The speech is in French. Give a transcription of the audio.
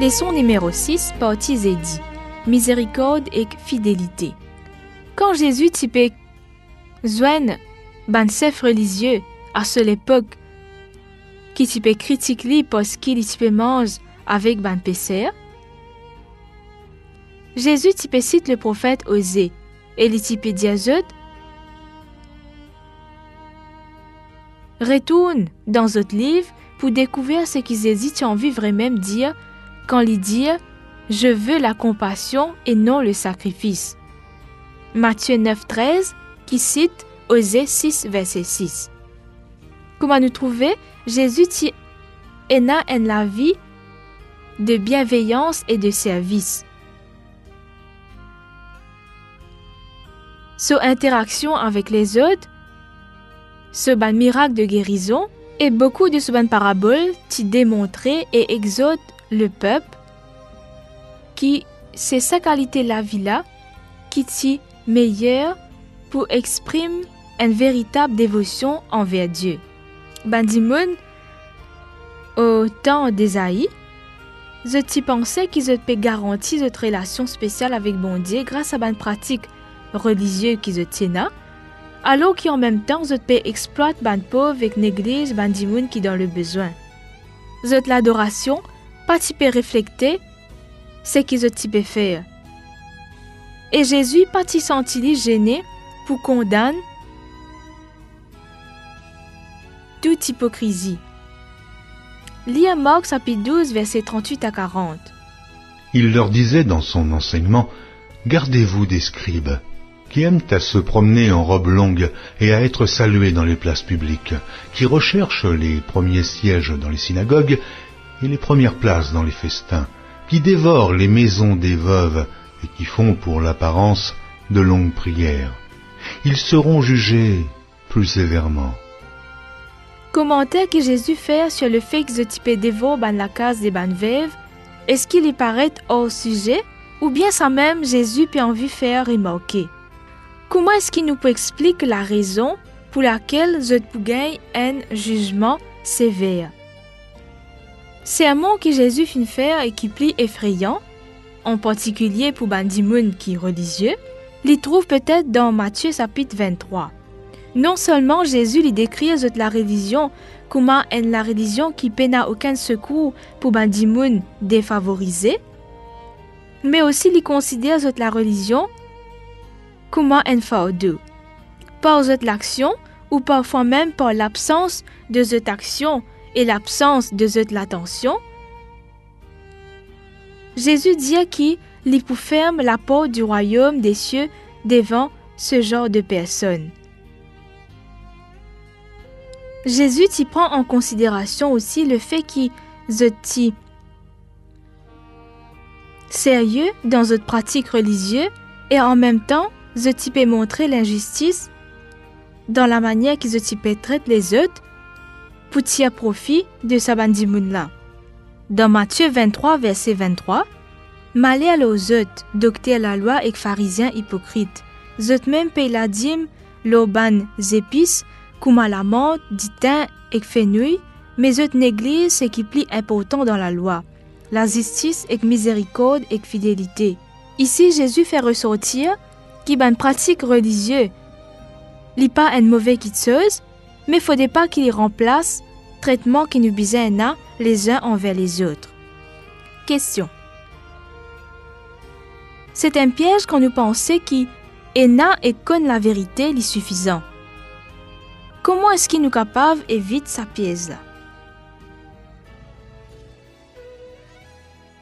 Leçon numéro 6, partie dit Miséricorde et fidélité. Quand Jésus typait Zwen, ban chef religieux, à cette époque, qui typait critique parce qu'il typait mange avec ban pécer, Jésus typait cite le prophète Osée et les diazot Retourne dans votre livre pour découvrir ce qu'ils hésitent en vivre même dire quand ils disent Je veux la compassion et non le sacrifice. Matthieu 9, 13, qui cite Osée 6, verset 6. Comment nous trouver? Jésus ti en la vie de bienveillance et de service. Son interaction avec les autres, ce ban miracle de guérison et beaucoup de ce paraboles qui démontré et exhorte le peuple qui c'est sa qualité la vie là qui t'y meilleur pour exprimer une véritable dévotion envers Dieu. Bandimoun, au temps d'Esaïe, je t'y pensais qu'ils peut garantir cette relation spéciale avec bon Dieu grâce à une pratique religieuse qu'ils tiennent, alors qu'en même temps, je peux exploiter ban pauvre et néglige bandimoun qui dans le besoin. Zot l'adoration, pas type refléter ce qu'ils type faire. Et Jésus pas senti gêné pour condamner toute hypocrisie. Marc chapitre 12 versets 38 à 40. Il leur disait dans son enseignement, Gardez-vous des scribes, qui aiment à se promener en robe longue et à être salués dans les places publiques, qui recherchent les premiers sièges dans les synagogues et les premières places dans les festins, qui dévorent les maisons des veuves et qui font pour l'apparence de longues prières. Ils seront jugés plus sévèrement. Commentaire que Jésus fait sur le fait que type dévore ban la case des ban veuves, est-ce qu'il y paraît hors sujet ou bien ça même Jésus peut envie faire remarquer? Comment est-ce qu'il nous peut expliquer la raison pour laquelle je gagne un jugement sévère? C'est un mot que Jésus fit faire et qui plie effrayant, en particulier pour Bandimoun qui est religieux, l'y trouve peut-être dans Matthieu chapitre 23. Non seulement Jésus lui décrit la religion comment est la religion qui n'a aucun secours pour Bandimoun défavorisé, mais aussi il considère la religion comment en deux, par l'action ou parfois même par l'absence de cette action et l'absence de cette l'attention, Jésus dit qu'il ferme la porte du royaume des cieux devant ce genre de personnes. Jésus y prend en considération aussi le fait qu'il est sérieux dans votre pratique religieuse et en même temps, je peut montrer l'injustice dans la manière qu'ils type traite les autres pour tirer profit de sa bandimoun Dans Matthieu 23, verset 23, Malheur aux autres, la loi et pharisiens hypocrites. Zot même paye la dîme, l'auban épices, menthe, ditin et fenouil, mais autres négligent ce qui plie important dans la loi, la justice et miséricorde et fidélité. Ici, Jésus fait ressortir qui ban pratique religieuse, n'est pas une mauvaise quitteuse, mais faudrait pas qu'il y remplace traitement qui nous bisaient les uns envers les autres. Question. C'est un piège quand nous pensons qui est na et connaît la vérité les suffisant. Comment est-ce qu'il nous capable évite sa pièce? là?